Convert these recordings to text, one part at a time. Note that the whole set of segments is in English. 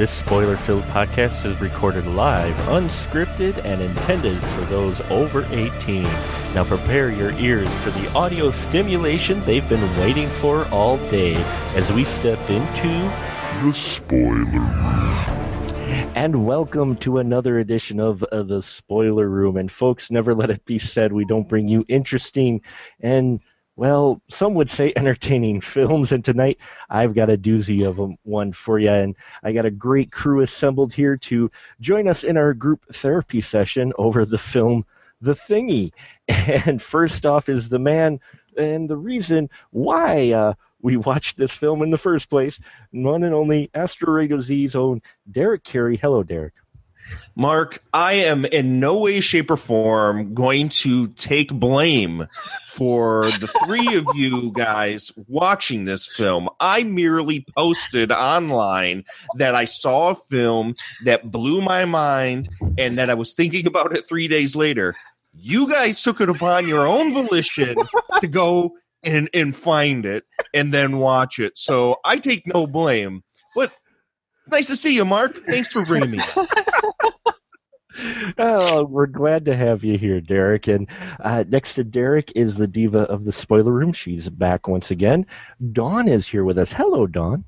This spoiler filled podcast is recorded live, unscripted, and intended for those over 18. Now prepare your ears for the audio stimulation they've been waiting for all day as we step into The spoiler room. and welcome to another edition of uh, the spoiler room. And folks, never let it be said we don't bring you interesting and well, some would say entertaining films. And tonight I've got a doozy of a, one for you. And I got a great crew assembled here to join us in our group therapy session over the film The Thingy. And first off is the man and the reason why uh, we watched this film in the first place, one and only Asteroid Z's own Derrick Carey. Hello, Derrick. Mark, I am in no way, shape, or form going to take blame for the three of you guys watching this film. I merely posted online that I saw a film that blew my mind and that I was thinking about it three days later. You guys took it upon your own volition to go and, and find it and then watch it. So I take no blame. But it's nice to see you, Mark. Thanks for bringing me. Oh, we're glad to have you here, Derrick. And uh, next to Derrick is the diva of the spoiler room. She's back once again. Dawn is here with us. Hello, Dawn.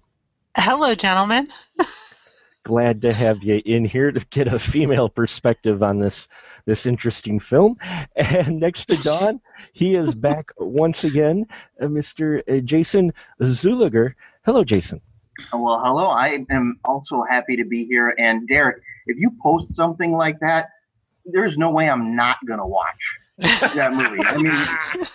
Hello, gentlemen. Glad to have you in here to get a female perspective on this this interesting film. And next to Dawn, he is back once again, uh, Mr. uh, Jason Zuliger. Hello, Jason. Well, hello. I am also happy to be here. And Derrick, if you post something like that, there's no way I'm not gonna watch that movie. I mean,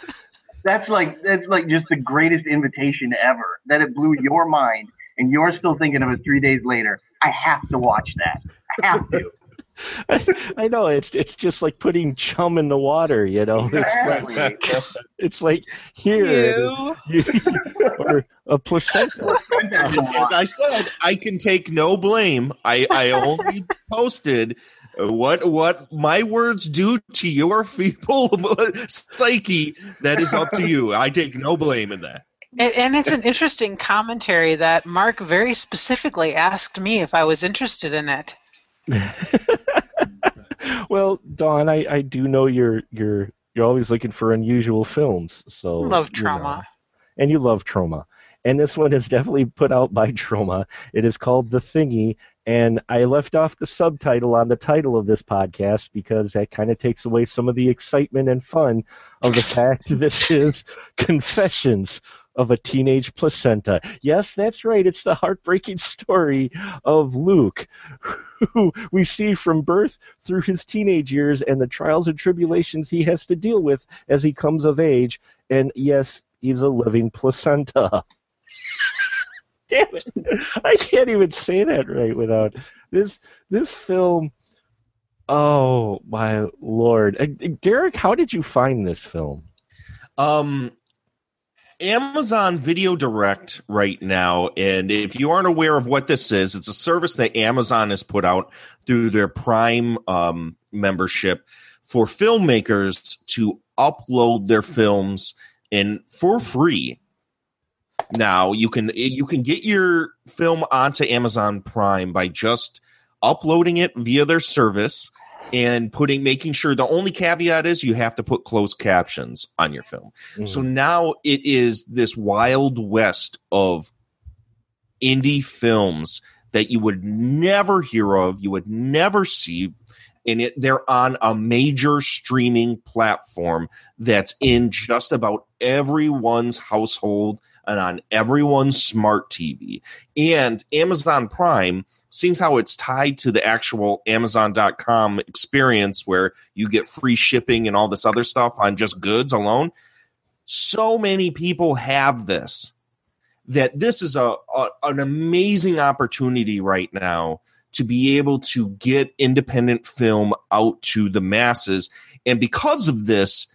that's like that's like just the greatest invitation ever. That it blew your mind, and you're still thinking of it three days later. I have to watch that. I have to. I know it's it's just like putting chum in the water, you know. It's like, it's like here or a placenta. as, as I said, I can take no blame. I, I only posted what what my words do to your feeble psyche. That is up to you. I take no blame in that. And, and it's an interesting commentary that Mark very specifically asked me if I was interested in it. well, Dawn, I, I do know you're you're you're always looking for unusual films. So Love you know, Troma. and you love Troma. And this one is definitely put out by Troma. It is called The Thingy, and I left off the subtitle on the title of this podcast because that kind of takes away some of the excitement and fun of the fact this is Confessions of a Teenage Placenta. Yes, that's right. It's the heartbreaking story of Luke, who we see from birth through his teenage years and the trials and tribulations he has to deal with as he comes of age. And yes, he's a living placenta. Damn it! I can't even say that right without this. This film. Oh my lord, Derrick, how did you find this film? Um, Amazon Video Direct right now, and if you aren't aware of what this is, it's a service that Amazon has put out through their Prime um, membership for filmmakers to upload their films and for free. Now you can you can get your film onto Amazon Prime by just uploading it via their service and putting making sure the only caveat is you have to put closed captions on your film. Mm. So now it is this wild west of indie films that you would never hear of, you would never see, and it, they're on a major streaming platform that's in just about everyone's household and on everyone's smart TV. And Amazon Prime, seeing how it's tied to the actual Amazon.com experience where you get free shipping and all this other stuff on just goods alone, so many people have this that this is a, a an amazing opportunity right now to be able to get independent film out to the masses. And because of this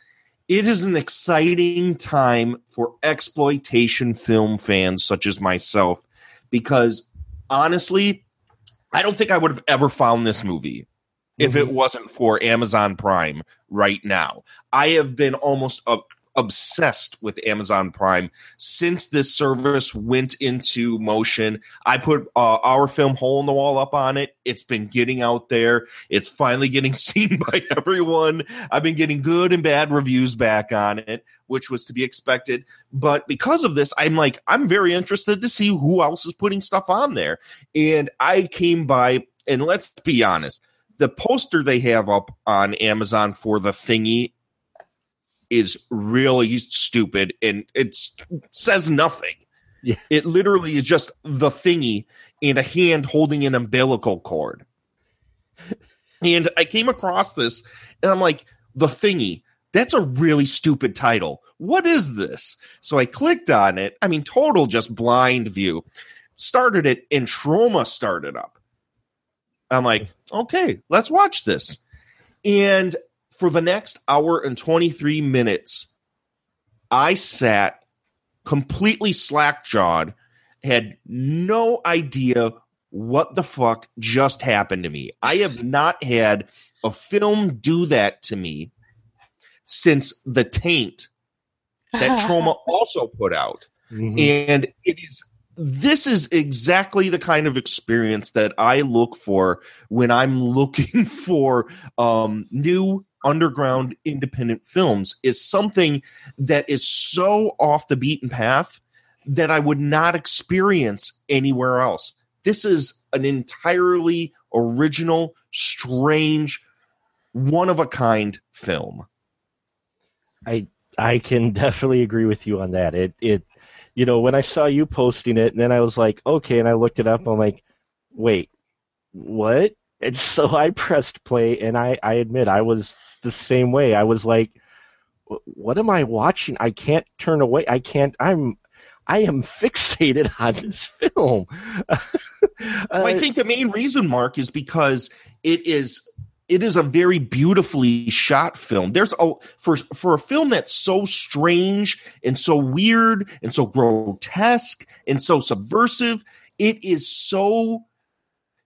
it is an exciting time for exploitation film fans such as myself because honestly i don't think i would have ever found this movie if it mm-hmm. wasn't for amazon prime right now. I have been almost a, obsessed with Amazon Prime since this service went into motion. I put uh, our film Hole in the Wall up on it. It's been getting out there. It's finally getting seen by everyone. I've been getting good and bad reviews back on it, which was to be expected. But because of this, I'm like, I'm very interested to see who else is putting stuff on there. And I came by, and let's be honest, the poster they have up on Amazon for the thingy is really stupid and it says nothing. Yeah. It literally is just the thingy and a hand holding an umbilical cord. and I came across this and I'm like, the thingy. That's a really stupid title. What is this? So I clicked on it. I mean, total just blind view. Started it and Troma started up. I'm like, okay, let's watch this. And for the next hour and 23 minutes, I sat completely slack jawed, had no idea what the fuck just happened to me. I have not had a film do that to me since The Taint that Troma also put out. Mhm. And it is this is exactly the kind of experience that I look for when I'm looking for um, new underground independent films is something that is so off the beaten path that I would not experience anywhere else. This is an entirely original, strange, one of a kind film. I I can definitely agree with you on that. It it you know when I saw you posting it, and then I was like, okay, and I looked it up. I'm like, wait, what? And so I pressed play, and I I admit I was the same way. I was like, what am I watching? I can't turn away. I can't. I'm I am fixated on this film. Well, I Uh, think the main reason, Mark, is because it is it is a very beautifully shot film. There's a for for a film that's so strange and so weird and so grotesque and so subversive. It is so.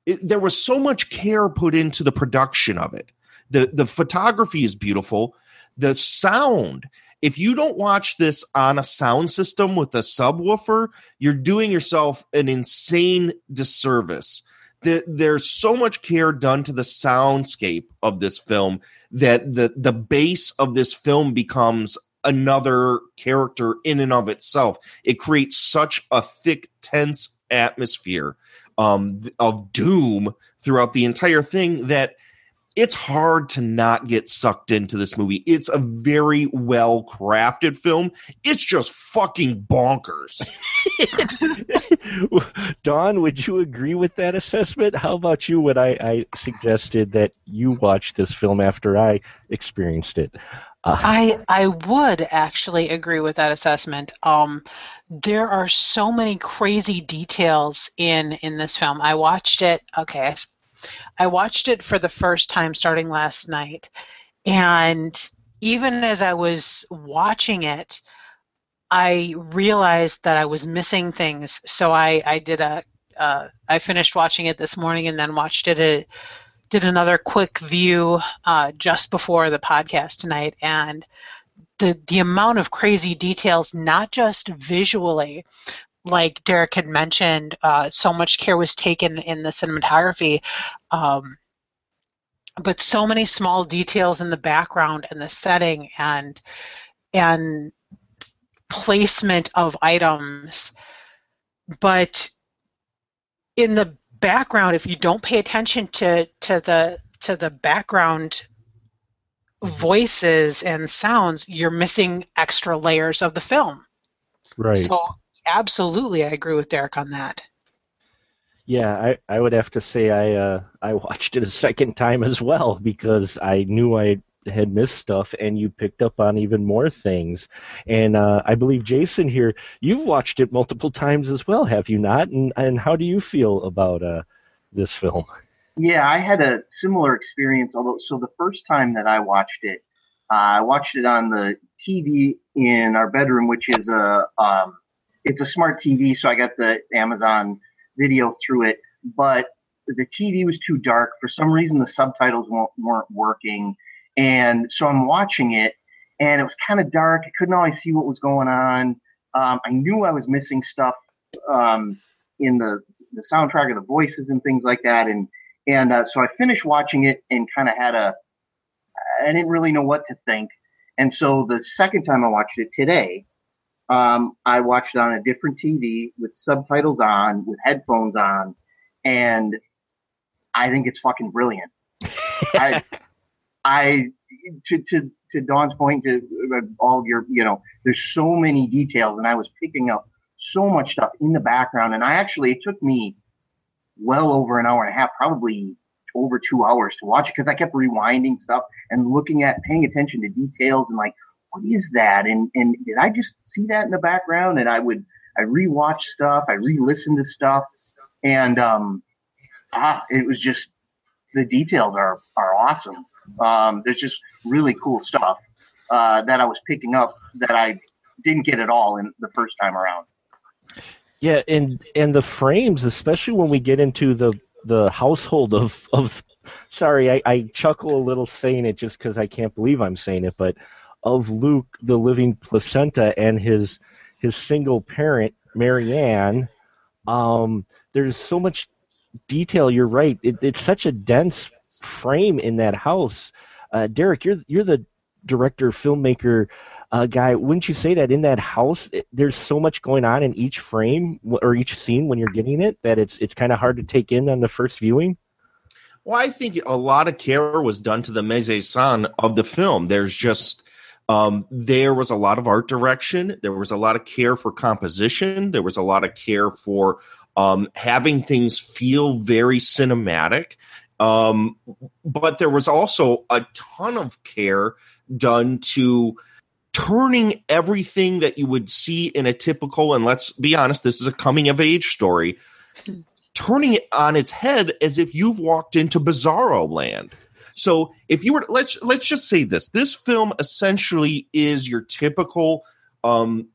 It, there was so much care put into the production of it. the The photography is beautiful. The sound. If you don't watch this on a sound system with a subwoofer, you're doing yourself an insane disservice. The, there's so much care done to the soundscape of this film that the the bass of this film becomes another character in and of itself. It creates such a thick, tense atmosphere um, of doom throughout the entire thing that it's hard to not get sucked into this movie. It's a very well crafted film. It's just fucking bonkers. Dawn, would you agree with that assessment? How about you when I, I suggested that you watch this film after I experienced it? Uh, I I would actually agree with that assessment. Um, there are so many crazy details in in this film. I watched it. Okay, I watched it for the first time starting last night, and even as I was watching it, I realized that I was missing things. So I I did a uh, I finished watching it this morning and then watched it a, did another quick view uh, just before the podcast tonight, and the the amount of crazy details, not just visually, like Derrick had mentioned, uh, so much care was taken in the cinematography, um, but so many small details in the background and the setting and and placement of items, but in the background if you don't pay attention to to the to the background voices and sounds you're missing extra layers of the film right. so absolutely i agree with derrick on that Yeah, I, I would have to say I uh, I watched it a second time as well because I knew I had missed stuff and you picked up on even more things. And uh, I believe Jason here, you've watched it multiple times as well, have you not? And and how do you feel about uh, this film? Yeah, I had a similar experience. Although, so the first time that I watched it, uh, I watched it on the TV in our bedroom, which is a um, it's a smart TV. So I got the Amazon video through it, but the TV was too dark for some reason. The subtitles weren't, working, and so I'm watching it, and it was kind of dark. I couldn't always see what was going on. Um, I knew I was missing stuff um, in the the soundtrack of the voices and things like that, and and uh, so I finished watching it and kind of had a I didn't really know what to think. And so the second time I watched it today, um, I watched it on a different TV with subtitles on, with headphones on, and I think it's fucking brilliant. I, I, to, to, to Dawn's point, to uh, all of your, you know, there's so many details, and I was picking up so much stuff in the background, and I actually, it took me well over an hour and a half, probably over two hours to watch it because I kept rewinding stuff and looking at, paying attention to details and like, what is that? And and did I just see that in the background? And I would I rewatch stuff, I re-listen to stuff, and um, ah, it was just the details are are awesome. Um, there's just really cool stuff uh, that I was picking up that I didn't get at all in the first time around. Yeah, and and the frames, especially when we get into the the household of of sorry, I, I chuckle a little saying it just because I can't believe I'm saying it, but of Luke, the living placenta, and his his single parent, Marianne. Um, there's so much detail. You're right. It, it's such a dense frame in that house. Uh, Derrick, you're you're the director, filmmaker uh, guy. Wouldn't you say that in that house, it, there's so much going on in each frame or each scene when you're getting it that it's it's kind of hard to take in on the first viewing? Well, I think a lot of care was done to the mise en scène of the film. There's just um, there was a lot of art direction. There was a lot of care for composition. There was a lot of care for um, having things feel very cinematic. Um, but there was also a ton of care done to turning everything that you would see in a typical, and let's be honest, this is a coming of age story, turning it on its head as if you've walked into Bizarro land. So if you were let's let's just say this: this film essentially is your typical um,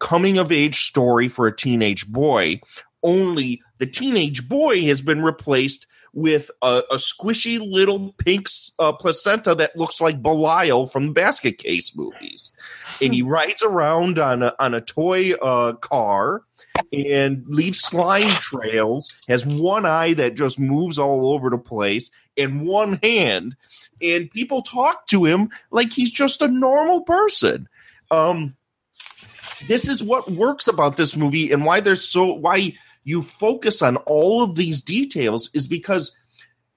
coming of age story for a teenage boy. Only the teenage boy has been replaced with a, a squishy little pink uh, placenta that looks like Belial from the Basket Case movies, and he rides around on a on a toy uh, car and leaves slime trails, has one eye that just moves all over the place, and one hand. And people talk to him like he's just a normal person. Um, this is what works about this movie and why there's so why you focus on all of these details is because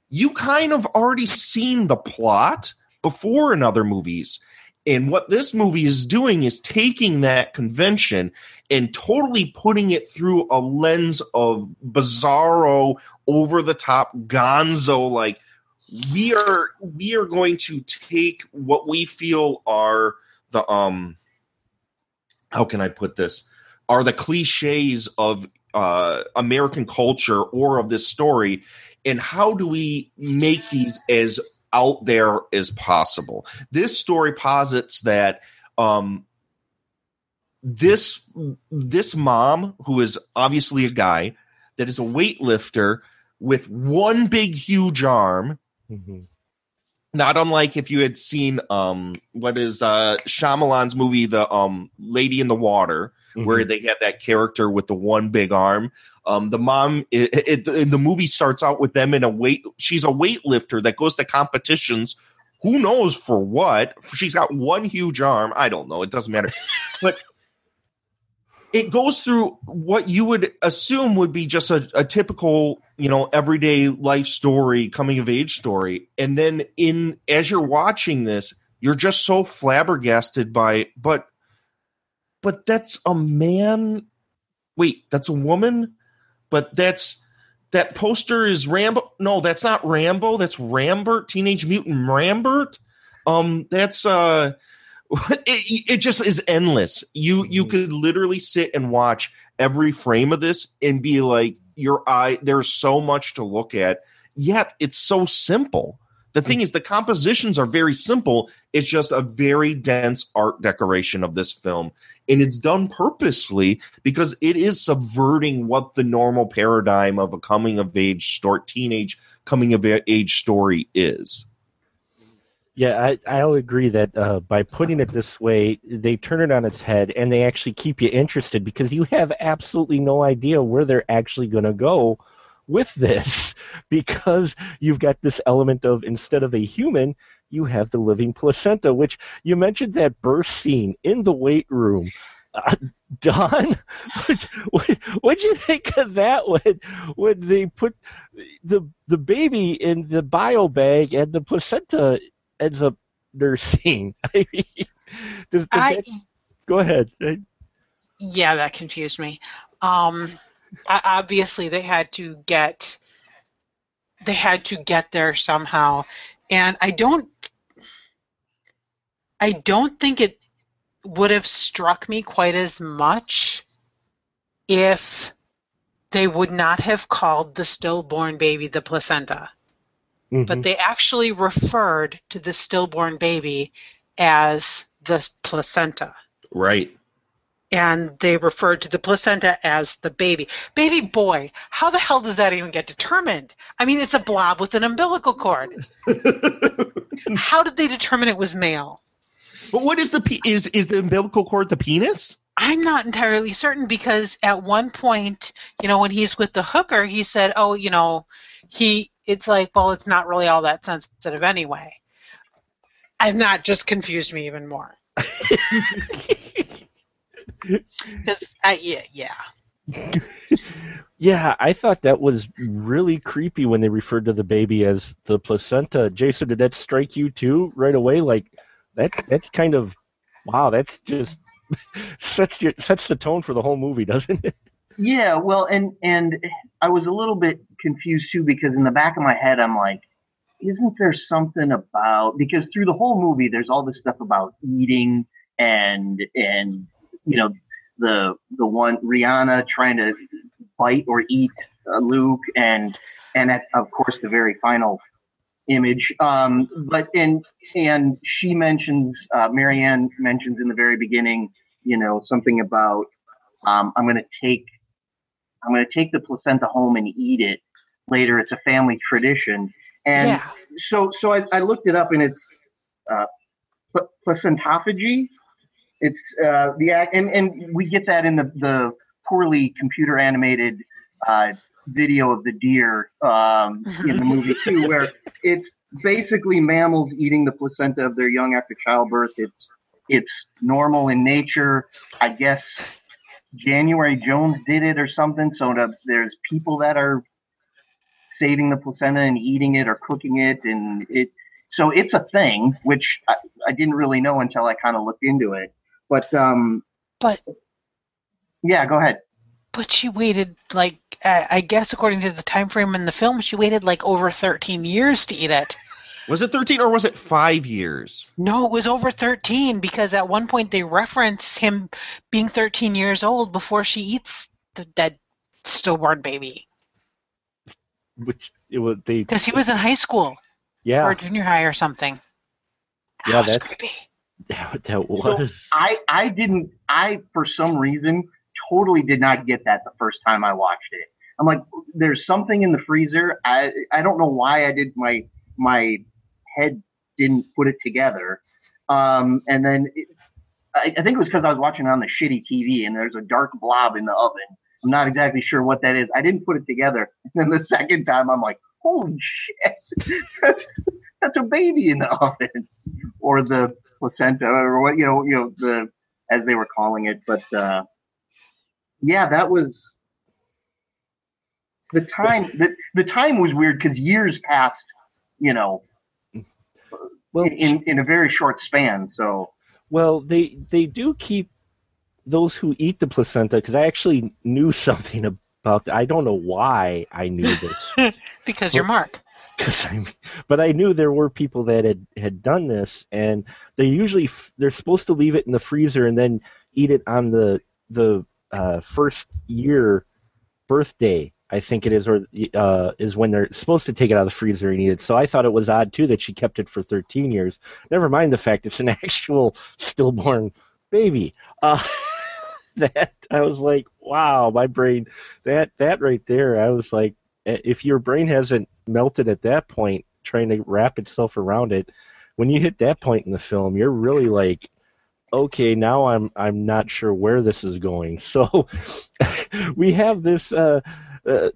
you kind of already seen the plot before in other movies and what this movie is doing is taking that convention and totally putting it through a lens of bizarro, over the top, gonzo. Like we are, we are going to take what we feel are the um, how can I put this? Are the cliches of uh, American culture or of this story, and how do we make these as out there as possible. This story posits that um, this this mom, who is obviously a guy, that is a weightlifter with one big huge arm. Mm-hmm. Not unlike if you had seen um, what is uh, Shyamalan's movie, the um, Lady in the Water, mm-hmm. where they had that character with the one big arm. Um, the mom, it, it, the movie starts out with them in a weight. She's a weightlifter that goes to competitions. Who knows for what? She's got one huge arm. I don't know. It doesn't matter. But it goes through what you would assume would be just a, a, typical, you know, everyday life story, coming of age story. And then in as you're watching this, you're just so flabbergasted by but but that's a man. Wait, that's a woman? but that's that poster is Rambo. No, that's not Rambo. That's Rambert, Teenage Mutant Rambert. Um, that's uh, it, it just is endless. You you mm-hmm. could literally sit and watch every frame of this and be like, your eye. There's so much to look at, yet it's so simple. The thing is, the compositions are very simple. It's just a very dense art decoration of this film. And it's done purposefully because it is subverting what the normal paradigm of a coming of age story, teenage coming of age story is. Yeah, I, I'll agree that uh, by putting it this way, they turn it on its head and they actually keep you interested because you have absolutely no idea where they're actually going to go with this because you've got this element of instead of a human, you have the living placenta, which you mentioned that birth scene in the weight room. Uh, Dawn, what what'd you think of that when when they put the the baby in the bio bag and the placenta ends up nursing? I mean, does, does I, that- go ahead. yeah, that confused me. Um, obviously, they had to get they had to get there somehow, and I don't I don't think it would have struck me quite as much if they would not have called the stillborn baby the placenta. But Mhm. they actually referred to the stillborn baby as the placenta. Right. And they referred to the placenta as the baby. Baby boy, how the hell does that even get determined? I mean, it's a blob with an umbilical cord. how did they determine it was male? But what is the pe- is is the umbilical cord the penis? I'm not entirely certain because at one point, you know, when he's with the hooker, he said, "Oh, you know, he." It's like, well, it's not really all that sensitive anyway. And that just confused me even more. Because, yeah, yeah. Yeah, I thought that was really creepy when they referred to the baby as the placenta. Jason, did that strike you too right away? Like that that's kind of wow, that's just sets your, sets the tone for the whole movie, doesn't it? Yeah, well, and and I was a little bit confused too because in the back of my head I'm like, isn't there something about because through the whole movie there's all this stuff about eating and and you know the the one Rihanna trying to bite or eat uh, Luke and and at, of course the very final image. Um but and and she mentions uh marianne mentions in the very beginning you know something about um i'm going to take i'm going to take the placenta home and eat it later it's a family tradition. And yeah. so so I, I looked it up and it's uh pl- placentophagy. It's uh the act and and we get that in the the poorly computer animated uh video of the deer um in the movie too where it's basically mammals eating the placenta of their young after childbirth. It's it's normal in nature. I guess january jones did it or something so the, there's people that are saving the placenta and eating it or cooking it and it so it's a thing which i, I didn't really know until i kind of looked into it but um But yeah go ahead but she waited like I guess according to the time frame in the film, she waited like over 13 years to eat it. Was it 13 or was it 5 years? No, it was over 13 because at one point they reference him being 13 years old before she eats the dead stillborn baby Which it was they because he was in high school yeah or junior high or something. That Yeah, was that- creepy. that, that was I I didn't I for some reason totally did not get that the first time I watched it. I'm like, there's something in the freezer. I I don't know why I did my my head didn't put it together. Um, and then it, I, I think it was because I was watching it on the shitty TV and there's a dark blob in the oven. I'm not exactly sure what that is. I didn't put it together. And then the second time, I'm like, holy shit, that's, that's a baby in the oven, or the placenta, or what you know, you know the as they were calling it. But uh, yeah, that was the time. The, the time was weird because years passed, you know, well in in a very short span. So Well, they they do keep those who eat the placenta because I actually knew something about that. I don't know why I knew this Because you're Mark. because I'm, but I knew there were people that had had done this, and they usually f- they're supposed to leave it in the freezer and then eat it on the the uh, first year birthday. I think it is, or uh, is when they're supposed to take it out of the freezer and eat it. So I thought it was odd too that she kept it for 13 years. Never mind the fact it's an actual stillborn baby. Uh, that I was like, wow, my brain, that that right there, I was like, eh, if your brain hasn't melted at that point, trying to wrap itself around it, when you hit that point in the film, you're really like, okay, now I'm I'm not sure where this is going. So we have this uh, uh,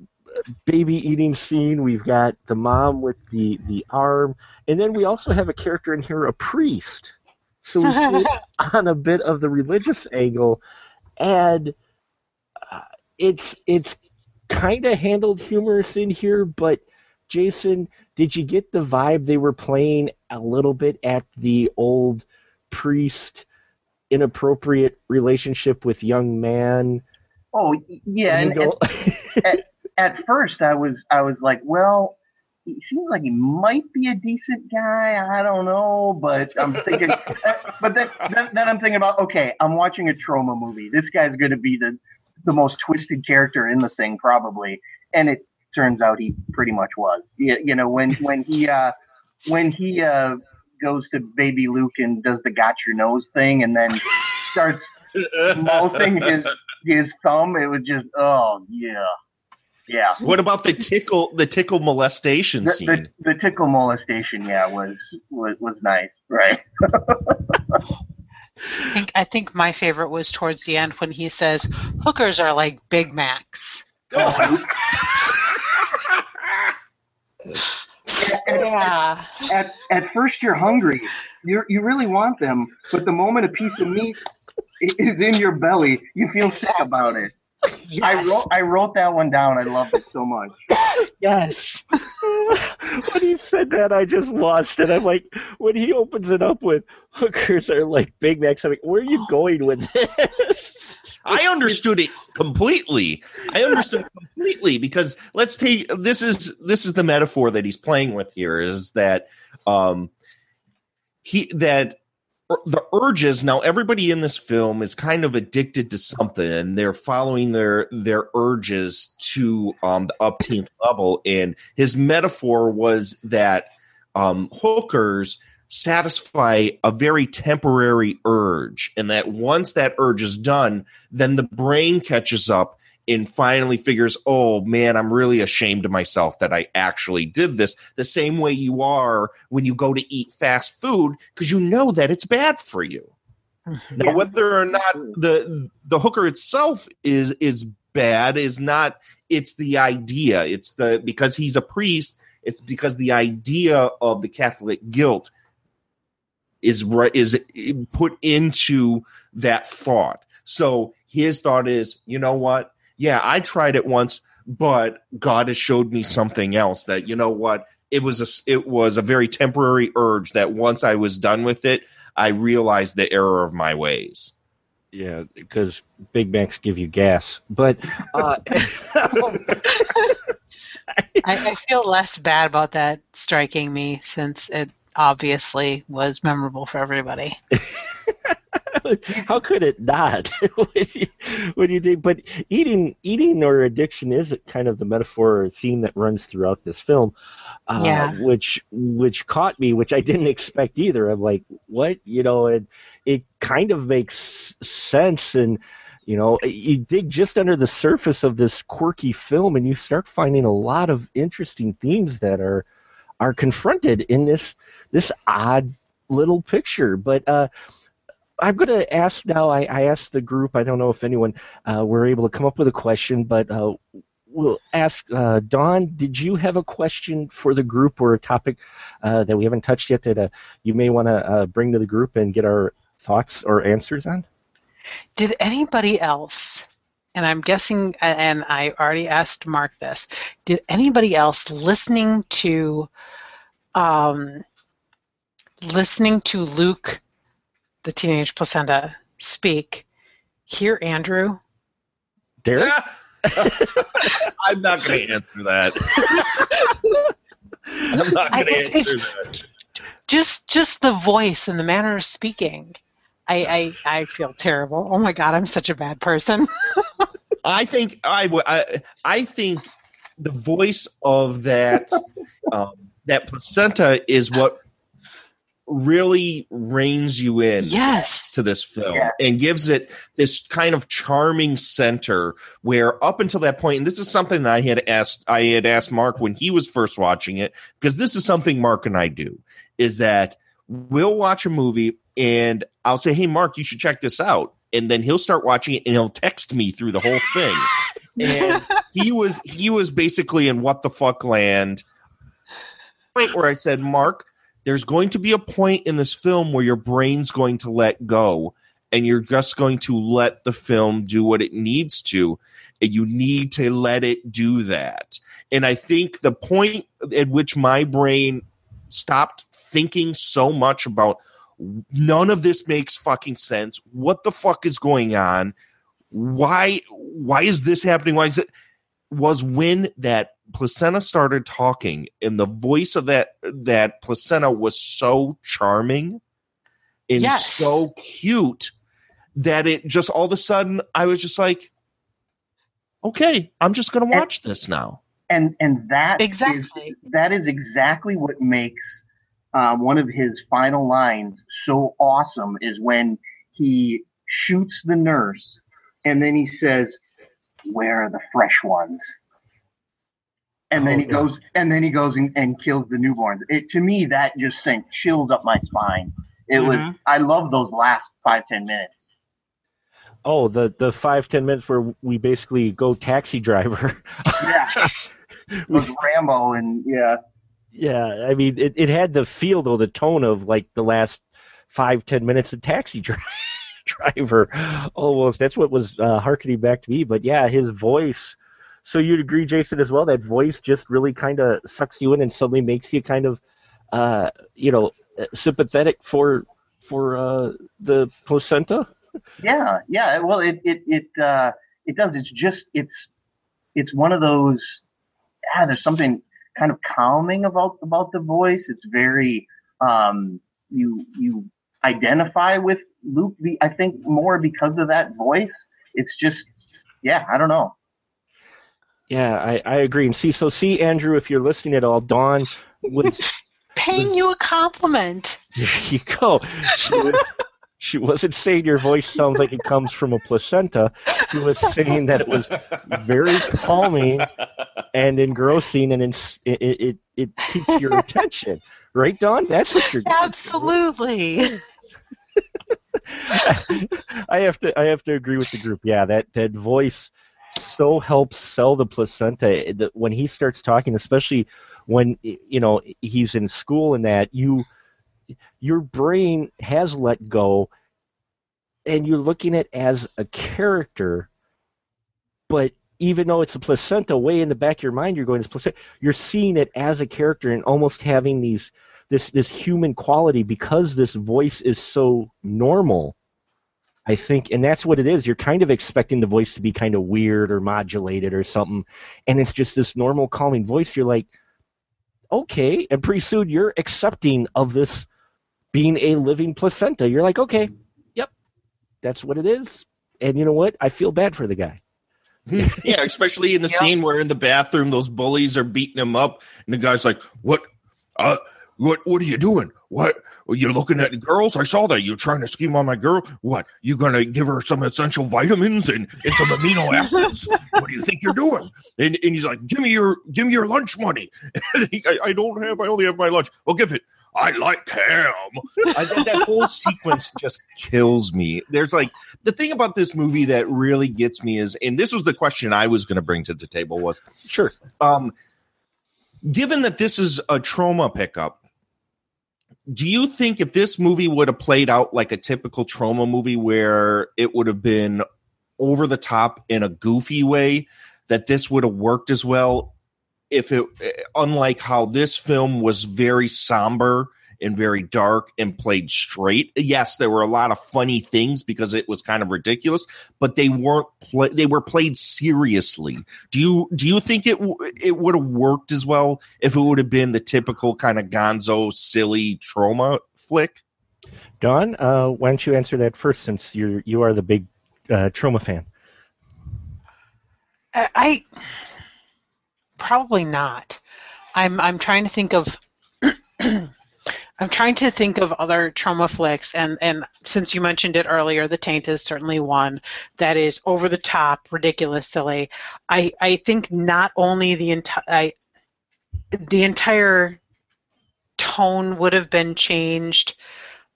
baby eating scene. We've got the mom with the the arm, and then we also have a character in here, a priest. So we on a bit of the religious angle, and uh, it's it's kind of handled humorous in here, but Jason, did you get the vibe they were playing a little bit at the old priest inappropriate relationship with young man? Oh yeah, and, and at, at first I was I was like, well, he seems like he might be a decent guy. I don't know, but I'm thinking, but then, then, then I'm thinking about okay, I'm watching a Troma movie. This guy's going to be the the most twisted character in the thing probably, and it turns out he pretty much was. You, you know when when he uh, when he uh, goes to Baby Luke and does the got your nose thing, and then starts mouthing his his thumb. It was just oh yeah. Yeah. What about the tickle the tickle molestation the, scene? The, the, tickle molestation, yeah, was was, was nice, right? I think I think my favorite was towards the end when he says hookers are like Big Macs. Oh, yeah. At, at, at, first, you're hungry. You you really want them, but the moment a piece of meat is in your belly, you feel sick about it. Yes. I wrote I wrote that one down. I loved it so much. Yes. when he said that, I just lost it. I'm like, when he opens it up with hookers are like Big Macs, I'm like, where are you going with this? I understood it completely. I understood completely because let's take this is this is the metaphor that he's playing with here is that um he that the urges. Now everybody in this film is kind of addicted to something and they're following their their urges to um the upteenth level. And his metaphor was that um hookers satisfy a very temporary urge and that once that urge is done then the brain catches up and finally figures, oh man, I'm really ashamed of myself that I actually did this. The same way you are when you go to eat fast food because you know that it's bad for you. Mm-hmm. Now, yeah. whether or not the the hooker itself is is bad is not. It's the idea. It's the because he's a priest. It's because the idea of the Catholic guilt is is put into that thought. So his thought is, you know what? Yeah, I tried it once, but God has showed me something else that you know what it was a it was a very temporary urge that once I was done with it, I realized the error of my ways. Yeah, because Big Macs give you gas, but uh, I, I feel less bad about that striking me since it obviously was memorable for everybody. How could it not? when you think, but eating, eating or addiction is kind of the metaphor or theme that runs throughout this film, uh, yeah. which which caught me, which I didn't expect either. I'm like, what? You know, it it kind of makes sense, and you know, you dig just under the surface of this quirky film, and you start finding a lot of interesting themes that are are confronted in this this odd little picture, but. uh I'm going to ask now. I, I, asked the group. I don't know if anyone uh, were able to come up with a question, but uh, we'll ask uh, Dawn. Did you have a question for the group or a topic uh, that we haven't touched yet that uh, you may want to uh, bring to the group and get our thoughts or answers on? Did anybody else? And I'm guessing, and I already asked Mark this. Did anybody else listening to, um, listening to Luke the teenage placenta speak, hear Andrew? Derrick? I'm not going to answer that. I'm not going to answer that. Just, just the voice and the manner of speaking. I, I, I feel terrible. Oh my god, I'm such a bad person. I think I, I, I think the voice of that um, that placenta is what really reins you in yes to this film yeah. and gives it this kind of charming center where up until that point and this is something that I had asked I had asked Mark when he was first watching it because this is something Mark and I do is that we'll watch a movie and I'll say, "Hey, Mark, you should check this out," and then he'll start watching it and he'll text me through the whole thing. and he was he was basically in what the fuck land. Point where I said, Mark, there's going to be a point in this film where your brain's going to let go and you're just going to let the film do what it needs to and you need to let it do that. And i think the point at which my brain stopped thinking so much about none of this makes fucking sense. What the fuck is going on? Why why is this happening? Why is it was when that placenta started talking and the voice of that that placenta was so charming and Yes. so cute that it just all of a sudden I was just like, okay, I'm just gonna watch this now. and and that is- Exactly. that is exactly what makes uh, one of his final lines so awesome is when he shoots the nurse and then he says where are the fresh ones and then Oh, he yeah. goes and then he goes and, and kills the newborns it to me that just sent chills up my spine it was Mhm. i love those last five ten minutes Oh, the the five ten minutes where we basically go taxi driver. yeah it was rambo and yeah yeah, I mean, it, it had the feel though, the tone of like the last five ten minutes of taxi dri- driver. Almost, that's what was uh, harkening back to me. But yeah, his voice. So you'd agree, Jason, as well. That voice just really kind of sucks you in and suddenly makes you kind of, uh, you know, sympathetic for for uh, the placenta. Yeah, yeah. Well, it it it uh, it does. It's just it's it's one of those. Yeah, there's something kind of calming about about the voice. It's very um, you you identify with Luke. I think more because of that voice. It's just yeah. I don't know. Yeah, I, I agree. And see, so see, Andrew, if you're listening at all, Dawn was Paying you a compliment. There you go. She, was, she wasn't saying your voice sounds like it comes from a placenta. She was saying that it was very calming and engrossing, and it, it, it, it keeps your attention. Right, Dawn? That's what you're. Absolutely. I have to. I have to agree with the group. Yeah, that that voice so helps sell the placenta. Eh, that when he starts talking, especially when you know he's in school and that you your brain has let go and you're looking at as a character but even though it's a placenta way in the back of your mind you're going it's placenta you're seeing it as a character and almost having these this this human quality because this voice is so normal i think and that's what it is you're kind of expecting the voice to be kind of weird or modulated or something and it's just this normal calming voice you're like okay and pretty soon you're accepting of this being a living placenta you're like okay yep that's what it is and you know what i feel bad for the guy yeah, especially in the Yeah. scene where in the bathroom those bullies are beating him up, and the guy's like, "What? Uh, what? What are you doing? What? You're looking at girls? I saw that. You're trying to scheme on my girl. What? You're gonna give her some essential vitamins and, and some amino acids? what do you think you're doing?" And, and he's like, "Give me your give me your lunch money." I, I don't have. I only have my lunch. Well, give it. I like ham. I, that, that whole sequence just kills me. There's like the thing about this movie that really gets me is, and this was the question I was going to bring to the table was, sure um, given that this is a Troma pickup, do you think if this movie would have played out like a typical Troma movie where it would have been over the top in a goofy way, that this would have worked as well? If it, eh, unlike how this film was very somber and very dark and played straight. Yes, there were a lot of funny things because it was kind of ridiculous, but they weren't play, they were played seriously. Do you do you think it w- it would have worked as well if it would have been the typical kind of gonzo silly Troma flick? Dawn, uh, why don't you answer that first, since you're you are the big uh, Troma fan? I, I probably not. I'm I'm trying to think of I'm trying to think of other Troma flicks and and since you mentioned it earlier, The Taint is certainly one that is over the top, ridiculous, silly. I I think not only the entire the entire tone would have been changed.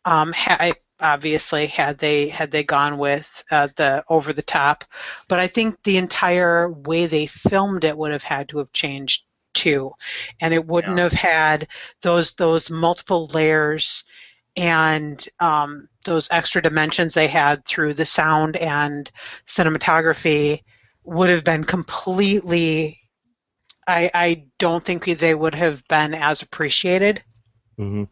Um, ha- obviously, had they had they gone with uh, the over the top, but I think the entire way they filmed it would have had to have changed too, and it wouldn't Yeah. have had those those multiple layers and um, those extra dimensions they had through the sound and cinematography would have been completely I, I don't think they would have been as appreciated. hmm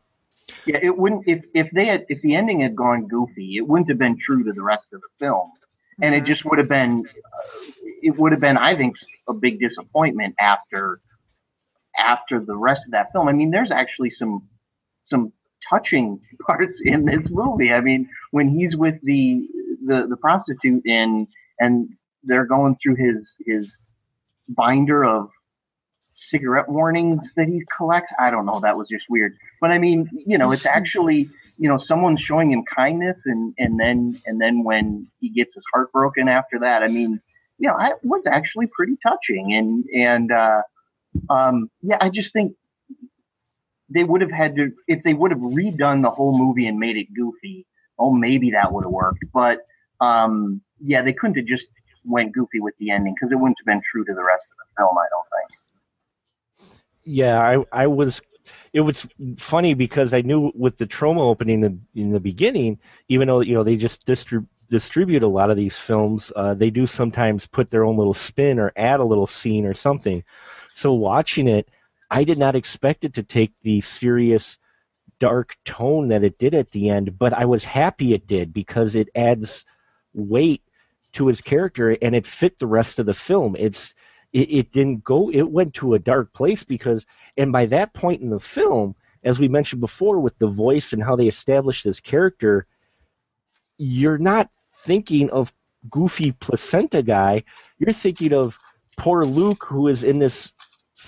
Yeah, it wouldn't if if they had if the ending had gone goofy, it wouldn't have been true to the rest of the film, and it Mhm. just would have been uh, it would have been I think a big disappointment after after the rest of that film. I mean, there's actually some some touching parts in this movie. I mean, when he's with the the the prostitute and and they're going through his his binder of cigarette warnings that he collects. I don't know. That was just weird. But I mean, you know, it's actually, you know, someone showing him kindness and, and then, and then when he gets his heart broken after that, I mean, you know, it was actually pretty touching. And, and, uh, um, yeah, I just think they would have had to, if they would have redone the whole movie and made it goofy, oh, maybe that would have worked. But, um, yeah, they couldn't have just went goofy with the ending because it wouldn't have been true to the rest of the film, I don't think. Yeah, I I was. It was funny because I knew with the Troma opening in, in the beginning, even though you know they just distrib- distribute a lot of these films, uh, they do sometimes put their own little spin or add a little scene or something. So watching it, I did not expect it to take the serious, dark tone that it did at the end, but I was happy it did because it adds weight to his character and it fit the rest of the film. It's it, it didn't go it went to a dark place because and by that point in the film as we mentioned before with the voice and how they established this character you're not thinking of goofy placenta guy you're thinking of poor luke who is in this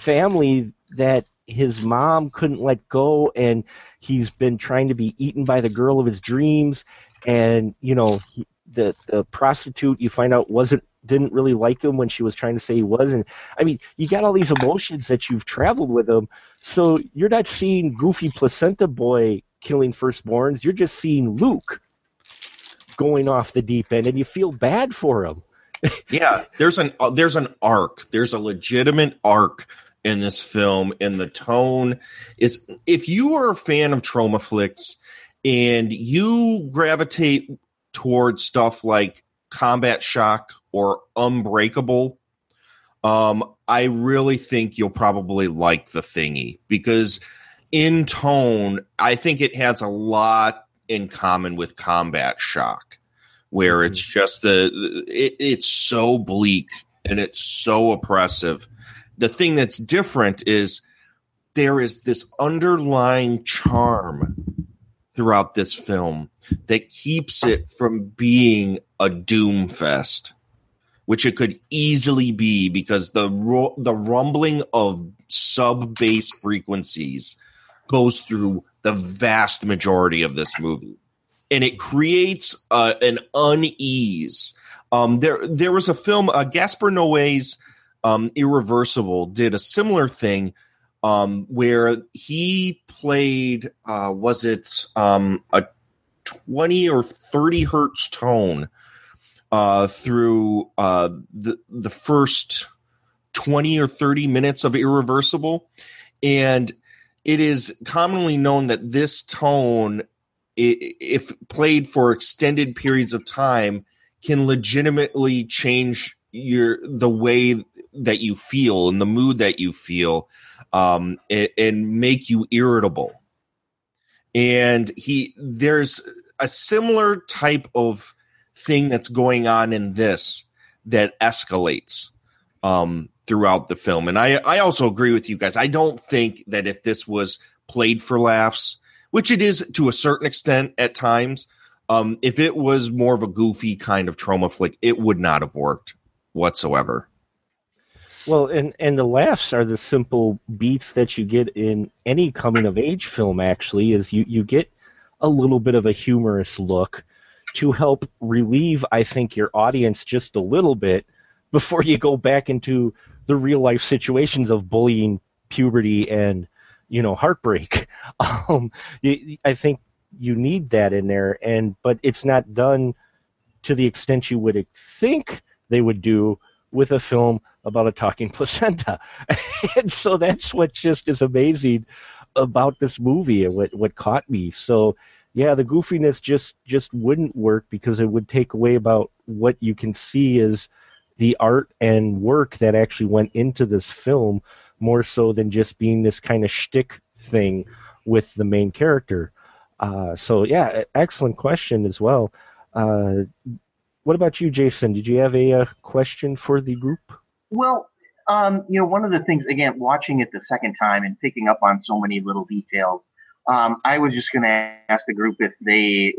family that his mom couldn't let go and he's been trying to be eaten by the girl of his dreams. And you know he, the the prostitute you find out wasn't didn't really like him when she was trying to say he wasn't. I mean you got all these emotions that you've traveled with him. So you're not seeing goofy placenta boy killing firstborns. You're just seeing luke going off the deep end and you feel bad for him. Yeah there's an uh, there's an arc. There's a legitimate arc in this film and the tone is if you are a fan of Troma flicks and you gravitate towards stuff like combat shock or unbreakable um i really think you'll probably like the thingy because in tone i think it has a lot in common with combat shock where it's just the it, it's so bleak and it's so oppressive the thing that's different is there is this underlying charm throughout this film that keeps it from being a doom fest which it could easily be because the ru- the rumbling of sub bass frequencies goes through the vast majority of this movie. And it creates uh, an unease. Um, there there was a film uh, Gaspar Noé's um, Irreversible did a similar thing um, where he played uh, was it um, a 20 or 30 hertz tone uh, through uh, the the first 20 or 30 minutes of Irreversible. And it is commonly known that this tone if played for extended periods of time can legitimately change your the way that you feel and the mood that you feel um, and, and make you irritable. And he there's a similar type of thing that's going on in this that escalates um, throughout the film. And I, I also agree with you guys. I don't think that if this was played for laughs which it is to a certain extent at times um, if it was more of a goofy kind of Troma flick it would not have worked whatsoever Well, and and the laughs are the simple beats that you get in any coming of age film. Actually, is you you get a little bit of a humorous look to help relieve, I think, your audience just a little bit before you go back into the real life situations of bullying, puberty, and you know heartbreak. Um, you, I think you need that in there, and but it's not done to the extent you would think they would do with a film about a talking placenta. and so that's what just is amazing about this movie and what, what caught me. So yeah, the goofiness just just wouldn't work because it would take away about what you can see is the art and work that actually went into this film more so than just being this kind of shtick thing with the main character. Uh, so yeah, excellent question as well. Uh, what about you, Jason? Did you have a, a uh, question for the group? Well, um, you know, one of the things again, watching it the second time and picking up on so many little details, um, I was just going to ask the group if they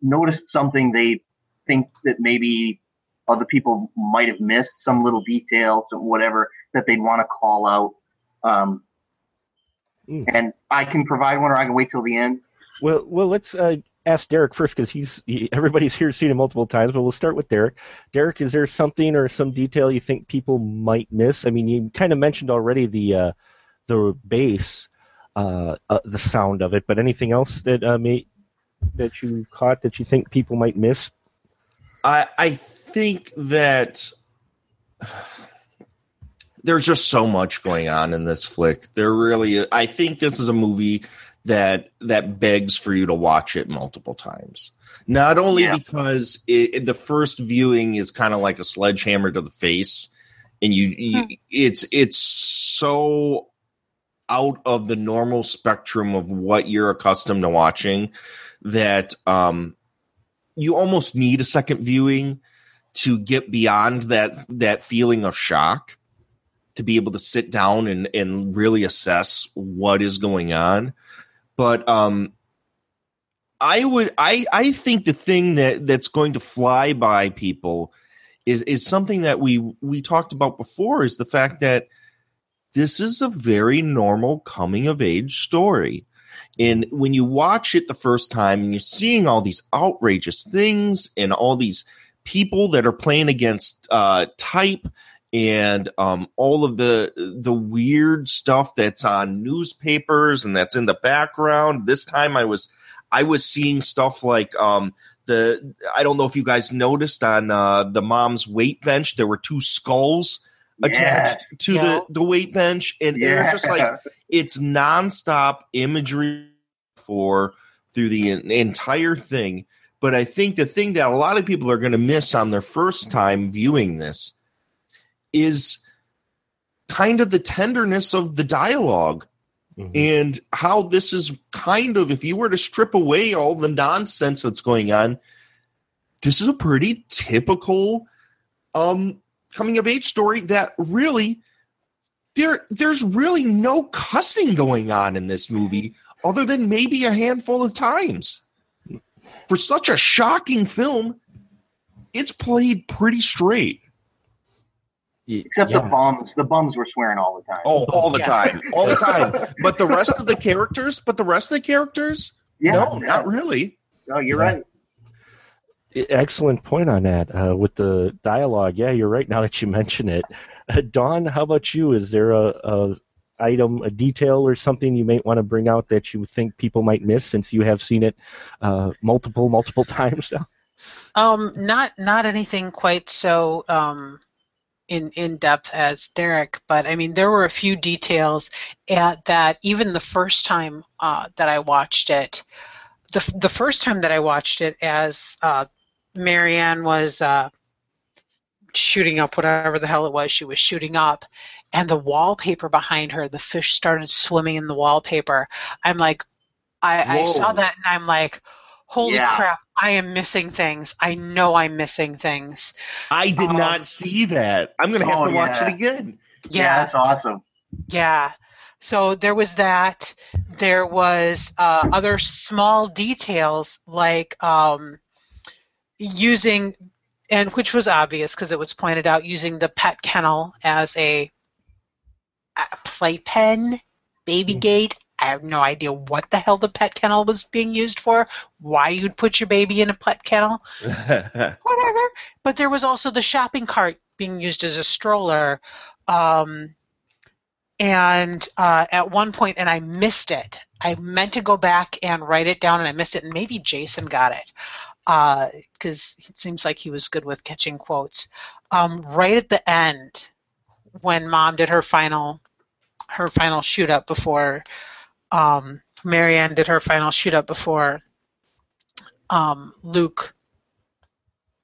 noticed something they think that maybe other people might have missed, some little details or whatever that they'd want to call out. Um, mm. And I can provide one, or I can wait till the end. Well, well, let's uh, ask Derrick first because he's he, everybody's here seen it multiple times. But we'll start with Derrick. Derrick, is there something or some detail you think people might miss? I mean, you kind of mentioned already the uh, the bass, uh, uh, the sound of it, but anything else that uh, may that you caught that you think people might miss? I I think that there's just so much going on in this flick. There really, I think this is a movie that that begs for you to watch it multiple times. Not only yeah. because it, it, the first viewing is kind of like a sledgehammer to the face, and you, you hmm. it's it's so out of the normal spectrum of what you're accustomed to watching that um, you almost need a second viewing to get beyond that that feeling of shock to be able to sit down and and really assess what is going on but um i would i i think the thing that that's going to fly by people is is something that we we talked about before is the fact that this is a very normal coming of age story. And when you watch it the first time and you're seeing all these outrageous things and all these people that are playing against uh, type and um, all of the the weird stuff that's on newspapers and that's in the background. This time I was I was seeing stuff like um, the I don't know if you guys noticed on uh, the mom's weight bench there were two skulls attached yeah. to yeah. the the weight bench and yeah. it's just like it's nonstop imagery for through the entire thing but I think the thing that a lot of people are going to miss on their first time viewing this is kind of the tenderness of the dialog mm-hmm. and how this is kind of, if you were to strip away all the nonsense that's going on, this is a pretty typical um, coming of age story that really there there's really no cussing going on in this movie other than maybe a handful of times for such a shocking film, it's played pretty straight. Except yeah. the bums. The bums were swearing all the time. Oh, all the yeah. time. All the time. But the rest of the characters, but the rest of the characters, yeah, no, not really. No, you're right. Excellent point on that uh, with the dialogue. Yeah, you're right. Now that you mention it, uh, Dawn, how about you? Is there a, a item, a detail, or something you might want to bring out that you think people might miss since you have seen it uh, multiple, multiple times now? Um, not not anything quite so um, in in depth as Derrick, but I mean there were a few details at that even the first time uh, that I watched it, the the first time that I watched it as uh, Marianne was uh, shooting up whatever the hell it was she was shooting up, and the wallpaper behind her, the fish started swimming in the wallpaper. I'm like, I, I saw that and I'm like, holy yeah. crap, I am missing things. I know I'm missing things. I did um, not see that. I'm going to have oh, to watch yeah. it again. Yeah. yeah, that's awesome. Yeah. So there was that. There was uh, other small details like um, using, and which was obvious because it was pointed out, using the pet kennel as a playpen, baby mm. gate. I have no idea what the hell the pet kennel was being used for, why you'd put your baby in a pet kennel, whatever. But there was also the shopping cart being used as a stroller. Um, and uh, at one point, and I missed it. I meant to go back and write it down, and I missed it. And maybe Jason got it because uh, it seems like he was good with catching quotes. Um, right at the end, when Mom did her final her final shoot up before um, Marianne did her final shoot up before um, Luke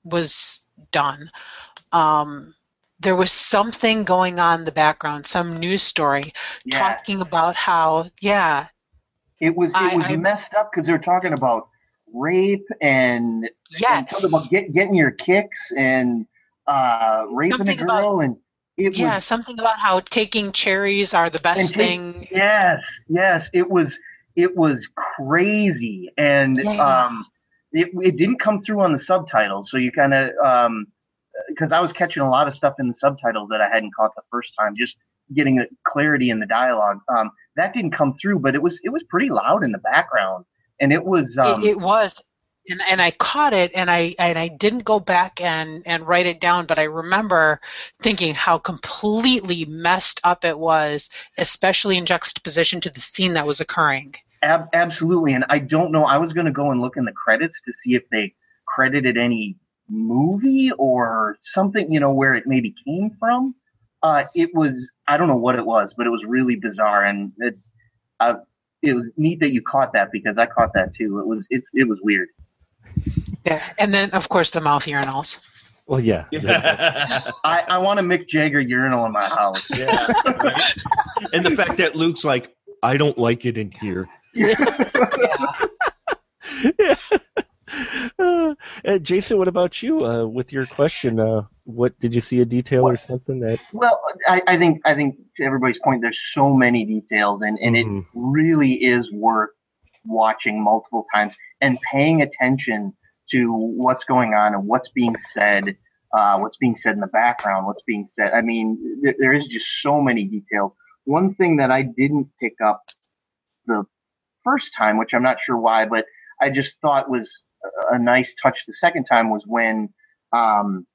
was done. Um, there was something going on in the background, some news story Yeah. talking about how, yeah, It was it I- was I- messed up because they were talking about rape and, and yes, talking about get, getting your kicks and uh, raping Something a girl and it yeah, was something about how taking cherries are the best take- thing. yes yes it was it was crazy and Yeah. um it, it didn't come through on the subtitles so you kind of um because I was catching a lot of stuff in the subtitles that I hadn't caught the first time just getting the clarity in the dialogue um that didn't come through but it was it was pretty loud in the background and it was um it, it was, and and I caught it, and I and I didn't go back and and write it down, but I remember thinking how completely messed up it was, especially in juxtaposition to the scene that was occurring. Ab- absolutely, and I don't know. I was going to go and look in the credits to see if they credited any movie or something, you know, where it maybe came from. Uh, it was I don't know what it was, but it was really bizarre, and it uh, it was neat that you caught that because I caught that too. It was it it was weird. Yeah, and then of course the mouth urinals. Well, yeah. I, I want a Mick Jagger urinal in my house. yeah, right? And the fact that Luke's like, I don't like it in here. uh, uh, Jason, what about you? Uh, with your question, uh, what did you see a detail or something that? Well, I, I think I think to everybody's point, there's so many details, and and Mhm. it really is worth watching multiple times and paying attention to what's going on and what's being said, uh, what's being said in the background, what's being said. I mean, there, there is just so many details. One thing that I didn't pick up the first time, which I'm not sure why, but I just thought was a, a nice touch the second time was when. Um,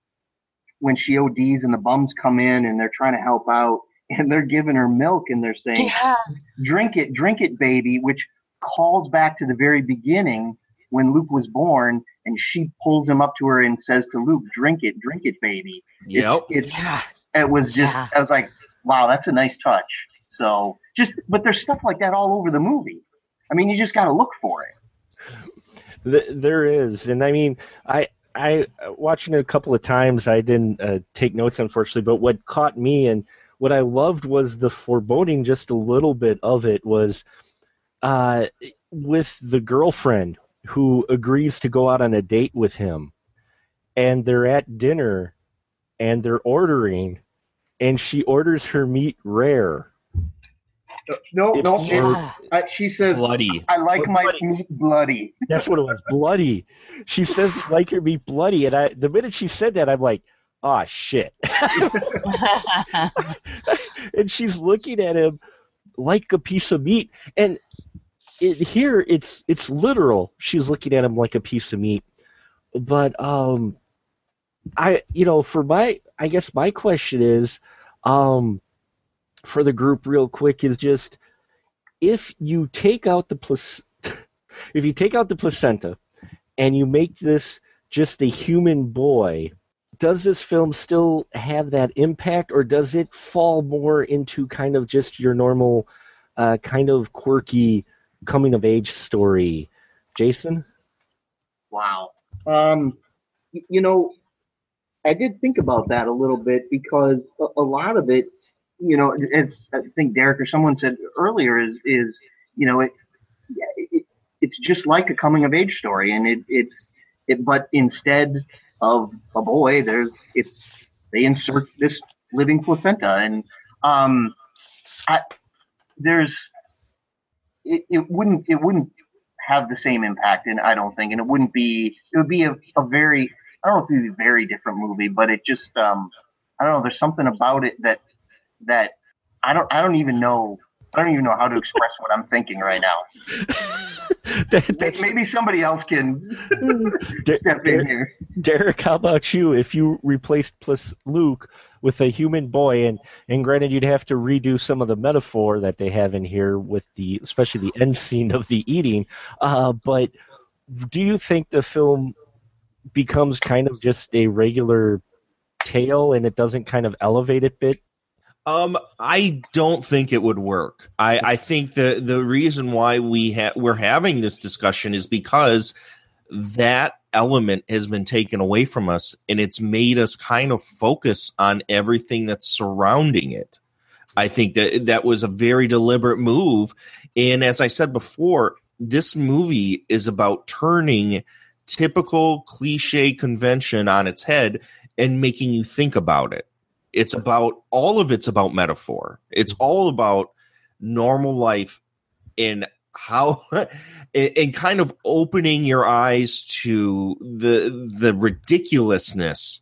when she ODs and the bums come in and they're trying to help out and they're giving her milk and they're saying, Yeah, drink it, drink it, baby, which calls back to the very beginning when Luke was born and she pulls him up to her and says to Luke, drink it, drink it, baby. It's- Yep. It's, yeah, it was just, Yeah. I was like, wow, that's a nice touch. So just, but there's stuff like that all over the movie. I mean, you just got to look for it. There is, and I mean, I I watching it a couple of times. I didn't uh, take notes, unfortunately, but what caught me and what I loved was the foreboding. Just a little bit of it was uh, with the girlfriend who agrees to go out on a date with him, and they're at dinner, and they're ordering, and she orders her meat rare. No, If- no, or- yeah. uh, she says, Bloody. I like my Bloody. meat bloody. That's what it was. Bloody. She says like her meat bloody, and I the minute she said that, I'm like, oh shit. and she's looking at him like a piece of meat. And it, here it's it's literal. She's looking at him like a piece of meat. But um I you know, for my I guess my question is um for the group real quick is just if you take out the plus if you take out the placenta and you make this just a human boy, does this film still have that impact, or does it fall more into kind of just your normal, uh, kind of quirky coming of age story? Jason? Wow. Um, you know, I did think about that a little bit because a, a lot of it, you know, as I think Derrick or someone said earlier, is is you know, it, it it's just like a coming of age story, and it it's it, but instead of a boy, there's it's they insert this living placenta, and um, I, there's it, it wouldn't it wouldn't have the same impact, and I don't think, and it wouldn't be. It would be a, a very, I don't know if it would be a very different movie, but it just, um, I don't know. There's something about it that that I don't, I don't even know I don't even know how to express what I'm thinking right now. That- Maybe somebody else can Der- step Der- in here. Derrick, how about you? If you replaced plus Luke with a human boy, and and granted, you'd have to redo some of the metaphor that they have in here with the, especially the end scene of the eating. Uh, but do you think the film becomes kind of just a regular tale, and it doesn't kind of elevate it bit? Um, I don't think it would work. I, I think the the reason why we ha- we're having this discussion is because that element has been taken away from us, and it's made us kind of focus on everything that's surrounding it. I think that that was a very deliberate move, and as I said before, this movie is about turning typical cliche convention on its head and making you think about it it's about all of it's about metaphor. It's all about normal life and how and and kind of opening your eyes to the the ridiculousness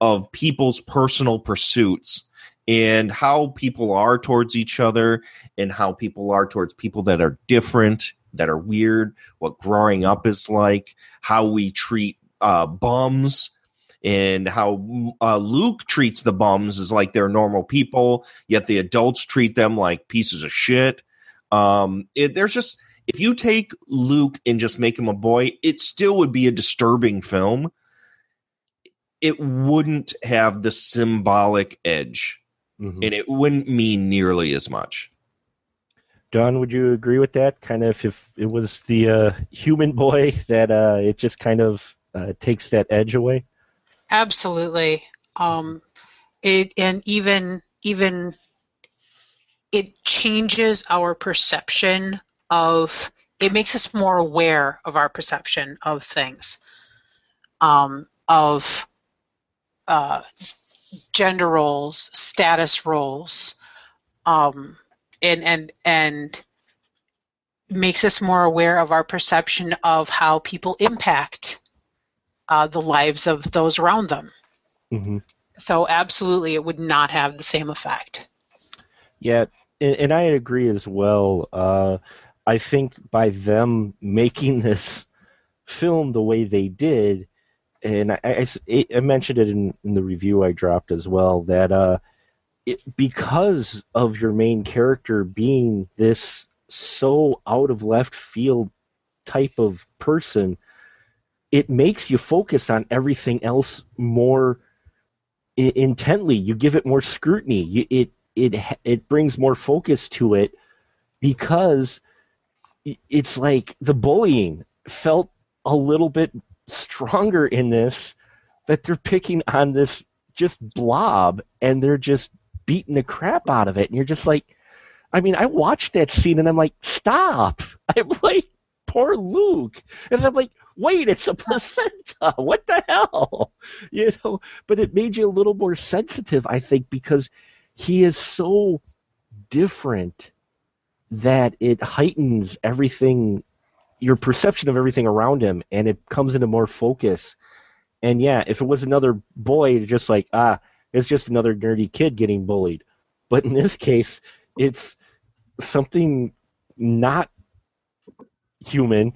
of people's personal pursuits and how people are towards each other and how people are towards people that are different that are weird what growing up is like how we treat uh, bums and how uh, Luke treats the bums as like they're normal people, yet the adults treat them like pieces of shit. Um, it, there's just if you take Luke and just make him a boy, it still would be a disturbing film. It wouldn't have the symbolic edge, Mhm. and it wouldn't mean nearly as much. Dawn, would you agree with that? Kind of, if it was the uh, human boy, that uh, it just kind of uh, takes that edge away. Absolutely. Um, it and even even it changes our perception of. It makes us more aware of our perception of things, um, of uh, gender roles, status roles, um, and and and makes us more aware of our perception of how people impact uh, the lives of those around them. hmm So absolutely, it would not have the same effect. Yeah, and, and I agree as well. Uh, I think by them making this film the way they did, and I, I, I mentioned it in, in the review I dropped as well, that uh, it, because of your main character being this so out of left field type of person, it makes you focus on everything else more i- intently. You give it more scrutiny. You, it it it brings more focus to it because it's like the bullying felt a little bit stronger in this that they're picking on this just blob and they're just beating the crap out of it and you're just like I mean I watched that scene and I'm like stop I'm like poor Luke and I'm like wait it's a placenta. What the hell? You know but it made you a little more sensitive I think because he is so different that it heightens everything your perception of everything around him and it comes into more focus. And yeah if it was another boy just like ah it's just another nerdy kid getting bullied. But in this case it's something not human